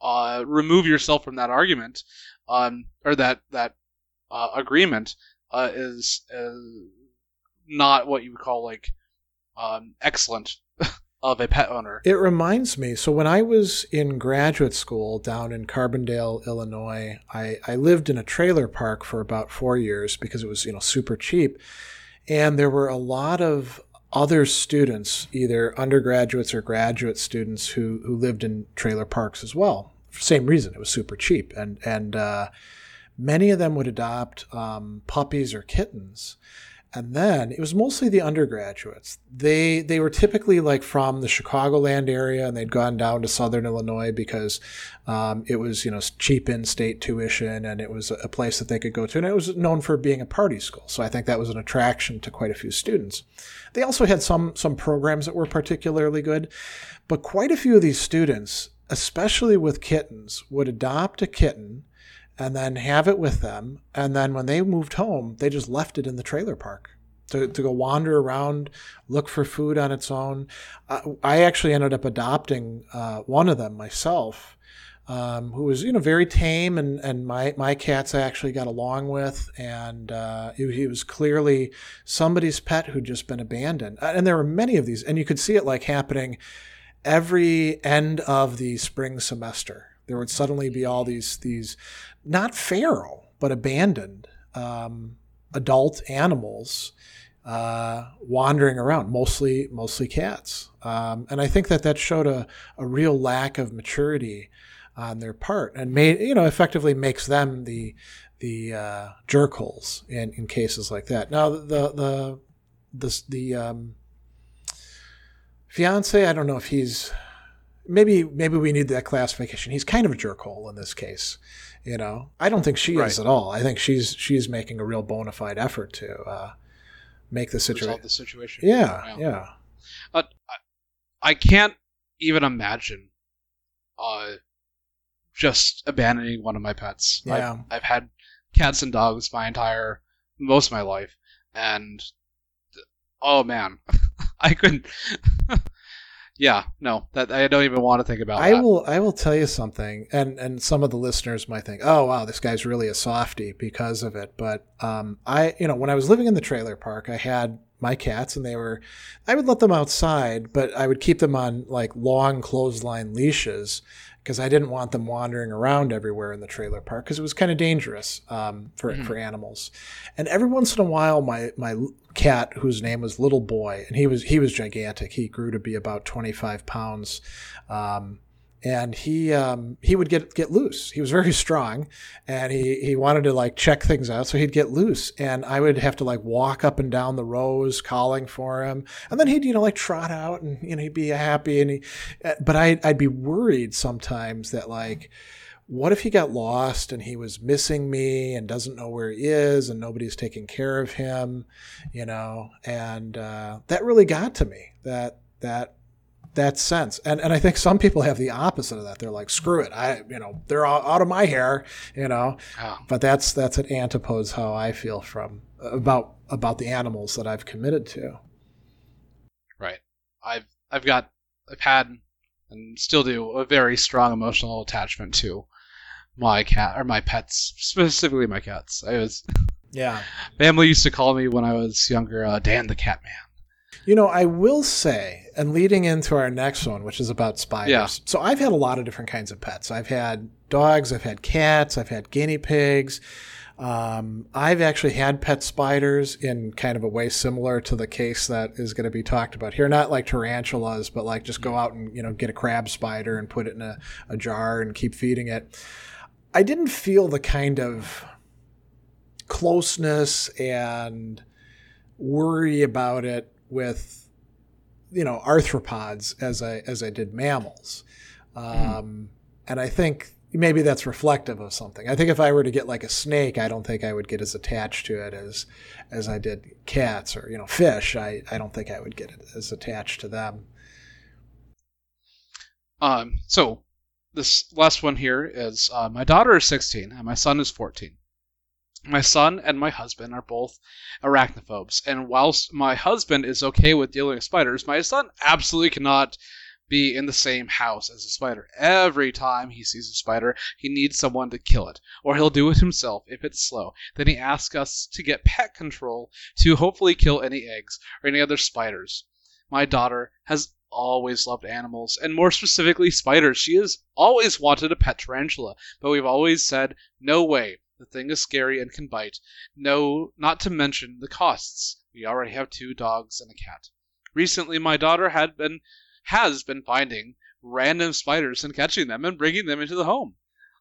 uh, remove yourself from that argument um, or that that uh, agreement uh, is uh, not what you would call like um, excellent of a pet owner. It reminds me. So when I was in graduate school down in Carbondale, Illinois, I, I lived in a trailer park for about four years because it was you know super cheap, and there were a lot of other students, either undergraduates or graduate students, who who lived in trailer parks as well. For same reason, it was super cheap, and and uh, many of them would adopt um, puppies or kittens. And then it was mostly the undergraduates. They they were typically like from the Chicagoland area, and they'd gone down to Southern Illinois because um, it was you know cheap in-state tuition, and it was a place that they could go to, and it was known for being a party school. So I think that was an attraction to quite a few students. They also had some some programs that were particularly good, but quite a few of these students, especially with kittens, would adopt a kitten and then have it with them. And then when they moved home, they just left it in the trailer park to, to go wander around, look for food on its own. Uh, I actually ended up adopting uh, one of them myself. Um, who was you know very tame and, and my, my cats I actually got along with and uh, he, he was clearly somebody's pet who'd just been abandoned and there were many of these and you could see it like happening every end of the spring semester there would suddenly be all these these not feral but abandoned um, adult animals uh, wandering around, mostly mostly cats. Um, and I think that that showed a, a real lack of maturity on their part, and made you know effectively makes them the the uh, jerkholes in, in cases like that. Now the the the the um, fiance, I don't know if he's maybe maybe we need that classification. He's kind of a jerkhole in this case. You know, I don't think she Right. is at all. I think she's she's making a real bona fide effort to uh, make the situation. the situation. Yeah, yeah, Uh, I, I can't even imagine uh, just abandoning one of my pets. Yeah. I've, I've had cats and dogs my entire most of my life, and oh man, I couldn't. yeah, no, that I don't even want to think about. I that. will. I will tell you something, and and some of the listeners might think, "Oh, wow, this guy's really a softy because of it." But um, I, you know, when I was living in the trailer park, I had my cats, and they were, I would let them outside, but I would keep them on like long clothesline leashes because I didn't want them wandering around everywhere in the trailer park because it was kind of dangerous um, for Mhm. for animals. And every once in a while, my my cat, whose name was Little Boy, and he was he was gigantic. He grew to be about twenty five pounds. Um, and he um, he would get get loose. He was very strong, and he he wanted to like check things out, so he'd get loose, and I would have to like walk up and down the rows calling for him, and then he'd you know like trot out, and you know he'd be happy, and he, uh, but I I'd be worried sometimes that like. What if he got lost and he was missing me and doesn't know where he is and nobody's taking care of him, you know? And uh, that really got to me. That that that sense. And and I think some people have the opposite of that. They're like, screw it. I you know, they're all out of my hair, you know. Oh, But that's that's an antipodes how I feel from about about the animals that I've committed to. right. I've I've got I've had and still do a very strong emotional attachment to my cat or my pets, specifically my cats. I was Yeah. family used to call me when I was younger, uh, Dan the Cat Man. You know, I will say, and leading into our next one, which is about spiders. Yeah. So I've had a lot of different kinds of pets. I've had dogs, I've had cats, I've had guinea pigs. Um, I've actually had pet spiders in kind of a way similar to the case that is going to be talked about here. Not like tarantulas, but like just go out and you know get a crab spider and put it in a, a jar and keep feeding it. I didn't feel the kind of closeness and worry about it with you know arthropods as I as I did mammals, um, and I think maybe that's reflective of something. I think if I were to get like a snake, I don't think I would get as attached to it as as I did cats or you know fish. I I don't think I would get as attached to them. Um, so this last one here is uh, my daughter is 16 and my son is 14. My son and my husband are both arachnophobes, and whilst my husband is okay with dealing with spiders, my son absolutely cannot be in the same house as a spider. Every time he sees a spider, he needs someone to kill it, or he'll do it himself if it's slow. Then he asks us to get pet control to hopefully kill any eggs or any other spiders. My daughter has always loved animals, and more specifically spiders. She has always wanted a pet tarantula, but we've always said, no way. The thing is scary and can bite. No, not to mention the costs. We already have two dogs and a cat. Recently, my daughter had been has been finding random spiders and catching them and bringing them into the home.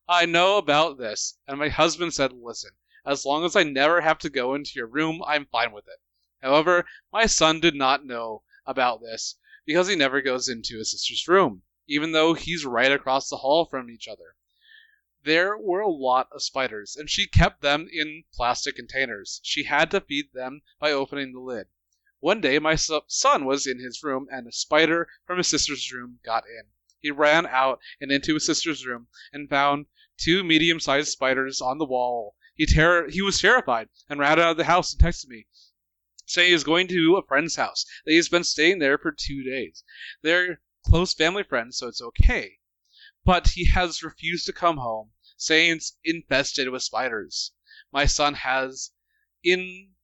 I know about this, and my husband said, "Listen, as long as I never have to go into your room, I'm fine with it." However, my son did not know about this because he never goes into his sister's room, even though he's right across the hall from each other. There were a lot of spiders, and she kept them in plastic containers. She had to feed them by opening the lid. One day, my son was in his room, and a spider from his sister's room got in. He ran out and into his sister's room and found two medium-sized spiders on the wall. He ter- he was terrified and ran out of the house and texted me, saying he was going to a friend's house. That he's been staying there for two days. They're close family friends, so it's okay. But he has refused to come home, saying it's infested with spiders. My son has in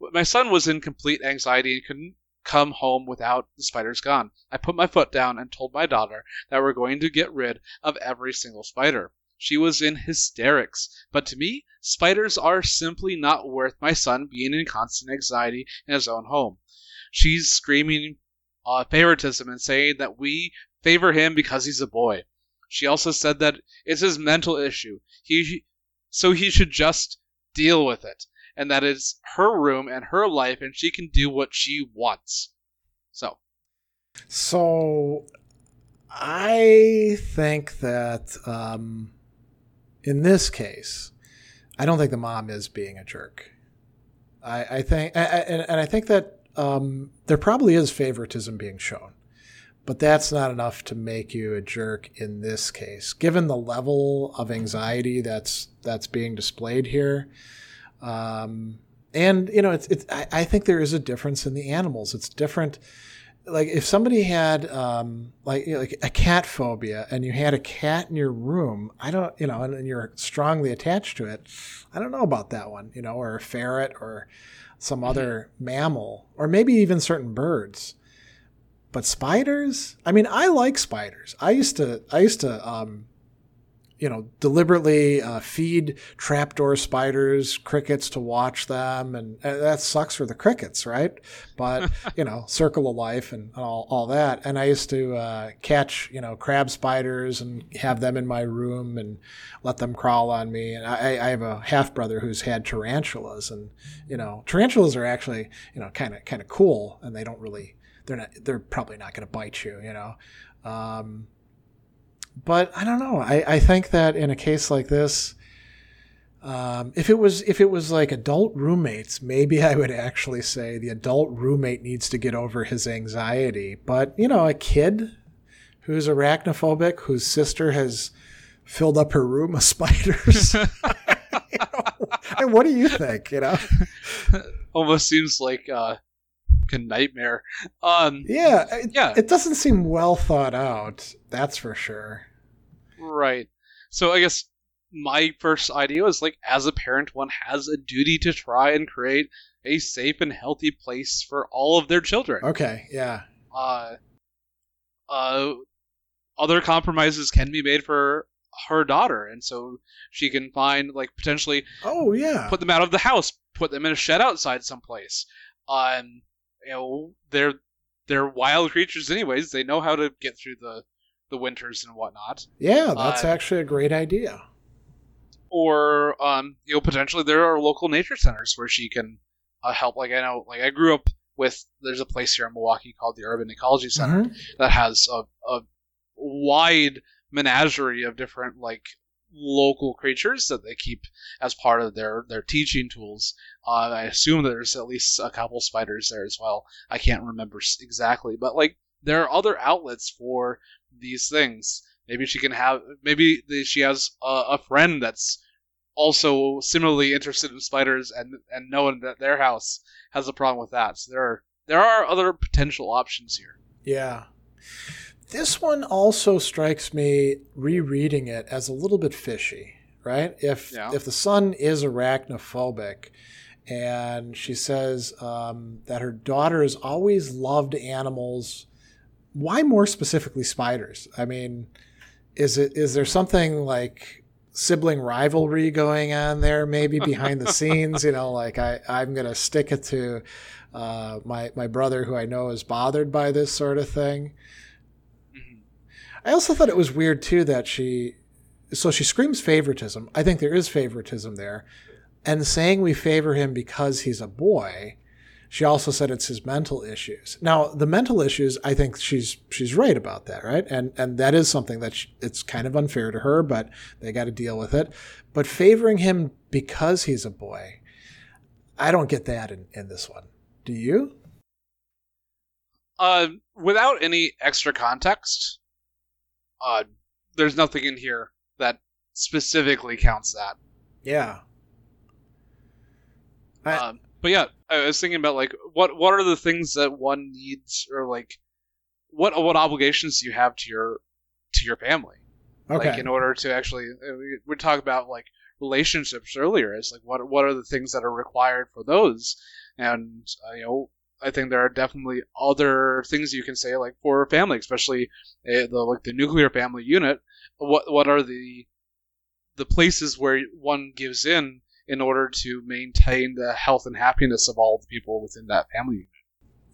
my son was in complete anxiety and couldn't come home without the spiders gone. I put my foot down and told my daughter that we're going to get rid of every single spider. She was in hysterics, but to me, spiders are simply not worth my son being in constant anxiety in his own home. She's screaming uh, favoritism and saying that we favor him because he's a boy. She also said that it's his mental issue. He so he should just deal with it and that it's her room and her life and she can do what she wants. So, So I think that um, in this case, I don't think the mom is being a jerk. I, I think, and and I think that um, there probably is favoritism being shown, but that's not enough to make you a jerk in this case, given the level of anxiety that's that's being displayed here. Um, and you know, it's, it's I, I think there is a difference in the animals. It's different like if somebody had um, like you know, like a cat phobia and you had a cat in your room, I don't you know, and, and, you're strongly attached to it. I don't know about that one, you know, or a ferret or some mm-hmm. other mammal, or maybe even certain birds. But spiders, I mean, I like spiders. I used to I used to um, you know, deliberately uh, feed trapdoor spiders crickets to watch them, and, and, that sucks for the crickets, right? But you know, circle of life and all, all that. And I used to uh, catch you know crab spiders and have them in my room and let them crawl on me. And I, I have a half brother who's had tarantulas, and you know, tarantulas are actually you know kind of kind of cool, and they don't really they're not they're probably not going to bite you, you know. Um, but I don't know. I, I think that in a case like this, um, if it was if it was like adult roommates, maybe I would actually say the adult roommate needs to get over his anxiety. But you know, a kid who's arachnophobic, whose sister has filled up her room with spiders. you know, what do you think? You know, almost seems like uh, a nightmare. Um, yeah, it, yeah. It doesn't seem well thought out. That's for sure. Right. So I guess my first idea was like, as a parent, one has a duty to try and create a safe and healthy place for all of their children. Okay. Yeah. Uh. Uh. Other compromises can be made for her daughter, and so she can find like potentially. Oh yeah. Put them out of the house. Put them in a shed outside someplace. Um you know they're they're wild creatures anyways. They know how to get through the the winters and whatnot. Yeah, that's uh, actually a great idea. Or um, you know, potentially there are local nature centers where she can uh, help. Like I know, like I grew up with. There's a place here in Milwaukee called the Urban Ecology Center mm-hmm. that has a, a wide menagerie of different like local creatures that they keep as part of their their teaching tools. Uh, I assume there's at least a couple spiders there as well. I can't remember exactly, but like there are other outlets for these things. Maybe she can have. Maybe she has a, a friend that's also similarly interested in spiders and and knowing that their house has a problem with that. So there are there are other potential options here. Yeah. This one also strikes me rereading it as a little bit fishy, right? If yeah. if the son is arachnophobic, and she says um, that her daughter has always loved animals. Why more specifically spiders? I mean, is it is there something like sibling rivalry going on there? Maybe behind the scenes, you know, like I I'm gonna stick it to uh, my my brother who I know is bothered by this sort of thing. I also thought it was weird too that she, so she screams favoritism. I think there is favoritism there, and saying we favor him because he's a boy. She also said it's his mental issues. Now, the mental issues, I think she's she's right about that, right? And and that is something that she, it's kind of unfair to her, but they got to deal with it. But favoring him because he's a boy, I don't get that in, in this one. Do you? Uh, without any extra context, uh, there's nothing in here that specifically counts that. Yeah. I, um, but yeah, I was thinking about like what what are the things that one needs or like what what obligations do you have to your to your family? Okay. Like in order to actually uh, we, we talked about like relationships earlier. It's like what what are the things that are required for those? And uh, you know I think there are definitely other things you can say, like for a family, especially uh, the like the nuclear family unit. What what are the the places where one gives in in order to maintain the health and happiness of all the people within that family unit?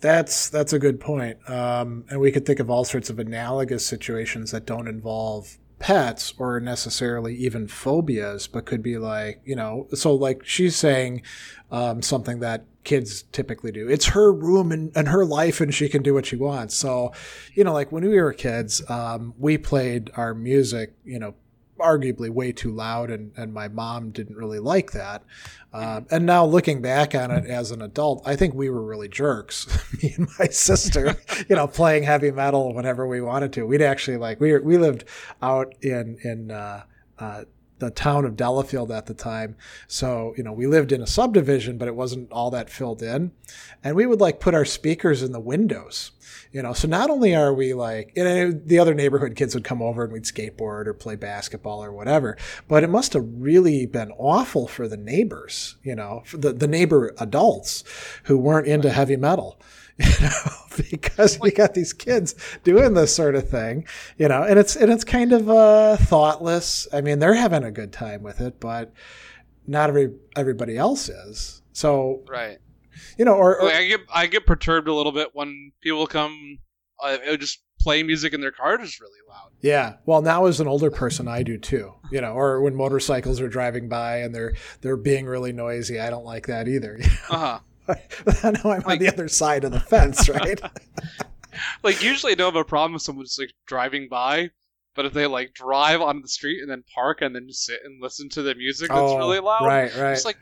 That's that's a good point, um, and we could think of all sorts of analogous situations that don't involve pets or necessarily even phobias, but could be like, you know, so like she's saying um, something that kids typically do. It's her room and, and her life, and she can do what she wants. So, you know, like when we were kids, um, we played our music, you know, arguably way too loud, and, and my mom didn't really like that. Um, and now looking back on it as an adult, I think we were really jerks. Me and my sister, you know, playing heavy metal whenever we wanted to. We'd actually like we we lived out in in uh, uh, the town of Delafield at the time. So, you know, we lived in a subdivision, but it wasn't all that filled in. And we would like put our speakers in the windows, you know. So not only are we like, you know, the other neighborhood kids would come over and we'd skateboard or play basketball or whatever, but it must have really been awful for the neighbors, you know, for the, the neighbor adults who weren't into heavy metal. You know, because we got these kids doing this sort of thing, you know, and it's and it's kind of uh, thoughtless. I mean, they're having a good time with it, but not every everybody else is. So, right, you know, or, or I get I get perturbed a little bit when people come, uh, just play music in their car just really loud. Yeah. Well, now as an older person, I do too. You know, or when motorcycles are driving by and they're they're being really noisy, I don't like that either. You know? Uh know I'm on the other side of the fence, right? like usually I don't have a problem if someone's like driving by, but if they like drive on the street and then park and then just sit and listen to the music that's Oh, really loud, right, right. It's like,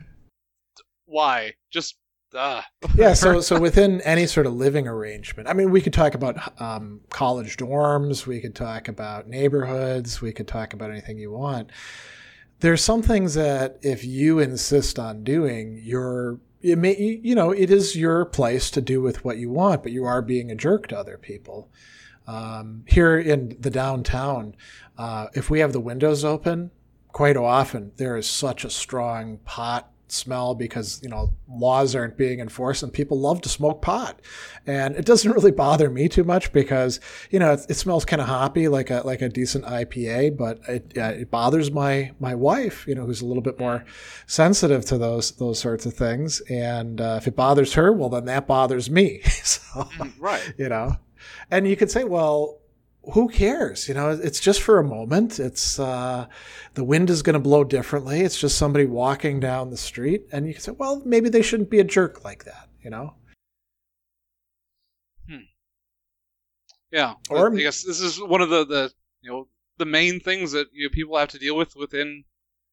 why? Just uh. yeah so so within any sort of living arrangement i mean we could talk about um, college dorms we could talk about neighborhoods we could talk about anything you want there's some things that if you insist on doing you're it may you know it is your place to do with what you want but you are being a jerk to other people. Um, here in the downtown uh, if we have the windows open quite often there is such a strong pot smell because you know laws aren't being enforced and people love to smoke pot. And it doesn't really bother me too much because you know it, it smells kind of hoppy like a like a decent IPA but it, uh, it bothers my my wife you know who's a little bit more sensitive to those those sorts of things. And uh, if it bothers her well then that bothers me. So right. you know. And you could say well who cares? You know it's just for a moment. It's uh, the wind is going to blow differently. It's just somebody walking down the street and you can say well maybe they shouldn't be a jerk like that you know? Yeah. Or- I guess this is one of the, the you know the main things that you know, people have to deal with within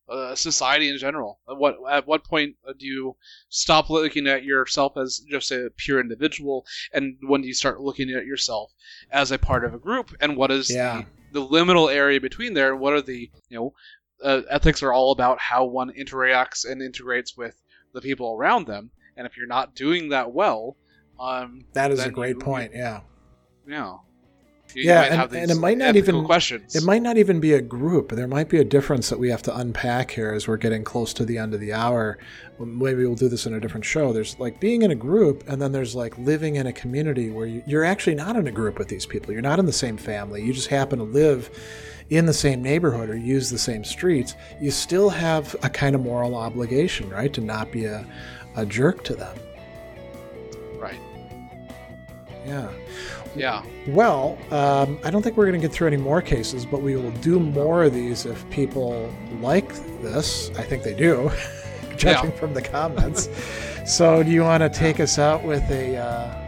uh, society in general. At what at what point uh, do you stop looking at yourself as just a pure individual, and when do you start looking at yourself as a part of a group? And what is Yeah. the, the liminal area between there? What are the you know uh, ethics are all about how one interacts and integrates with the people around them. And if you're not doing that well, um, that is a great you- point yeah yeah. You, Yeah, might and- and it might not even- questions. It might not even be a group. There might be a difference that we have to unpack here as we're getting close to the end of the hour. Maybe we'll do this in a different show. There's like being in a group, and then there's like living in a community where you, you're actually not in a group with these people. You're not in the same family. You just happen to live in the same neighborhood or use the same streets. You still have a kind of moral obligation, right, to not be a, a jerk to them. right. Yeah. Yeah. Well, um, I don't think we're going to get through any more cases, but we will do more of these if people like this. I think they do, judging from the comments. so, do you want to take us out with a uh,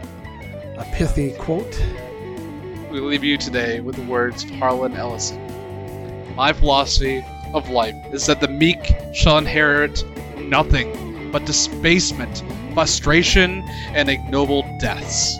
a pithy quote? We leave you today with the words of Harlan Ellison. My philosophy of life is that the meek shall inherit nothing but displacement, frustration, and ignoble deaths.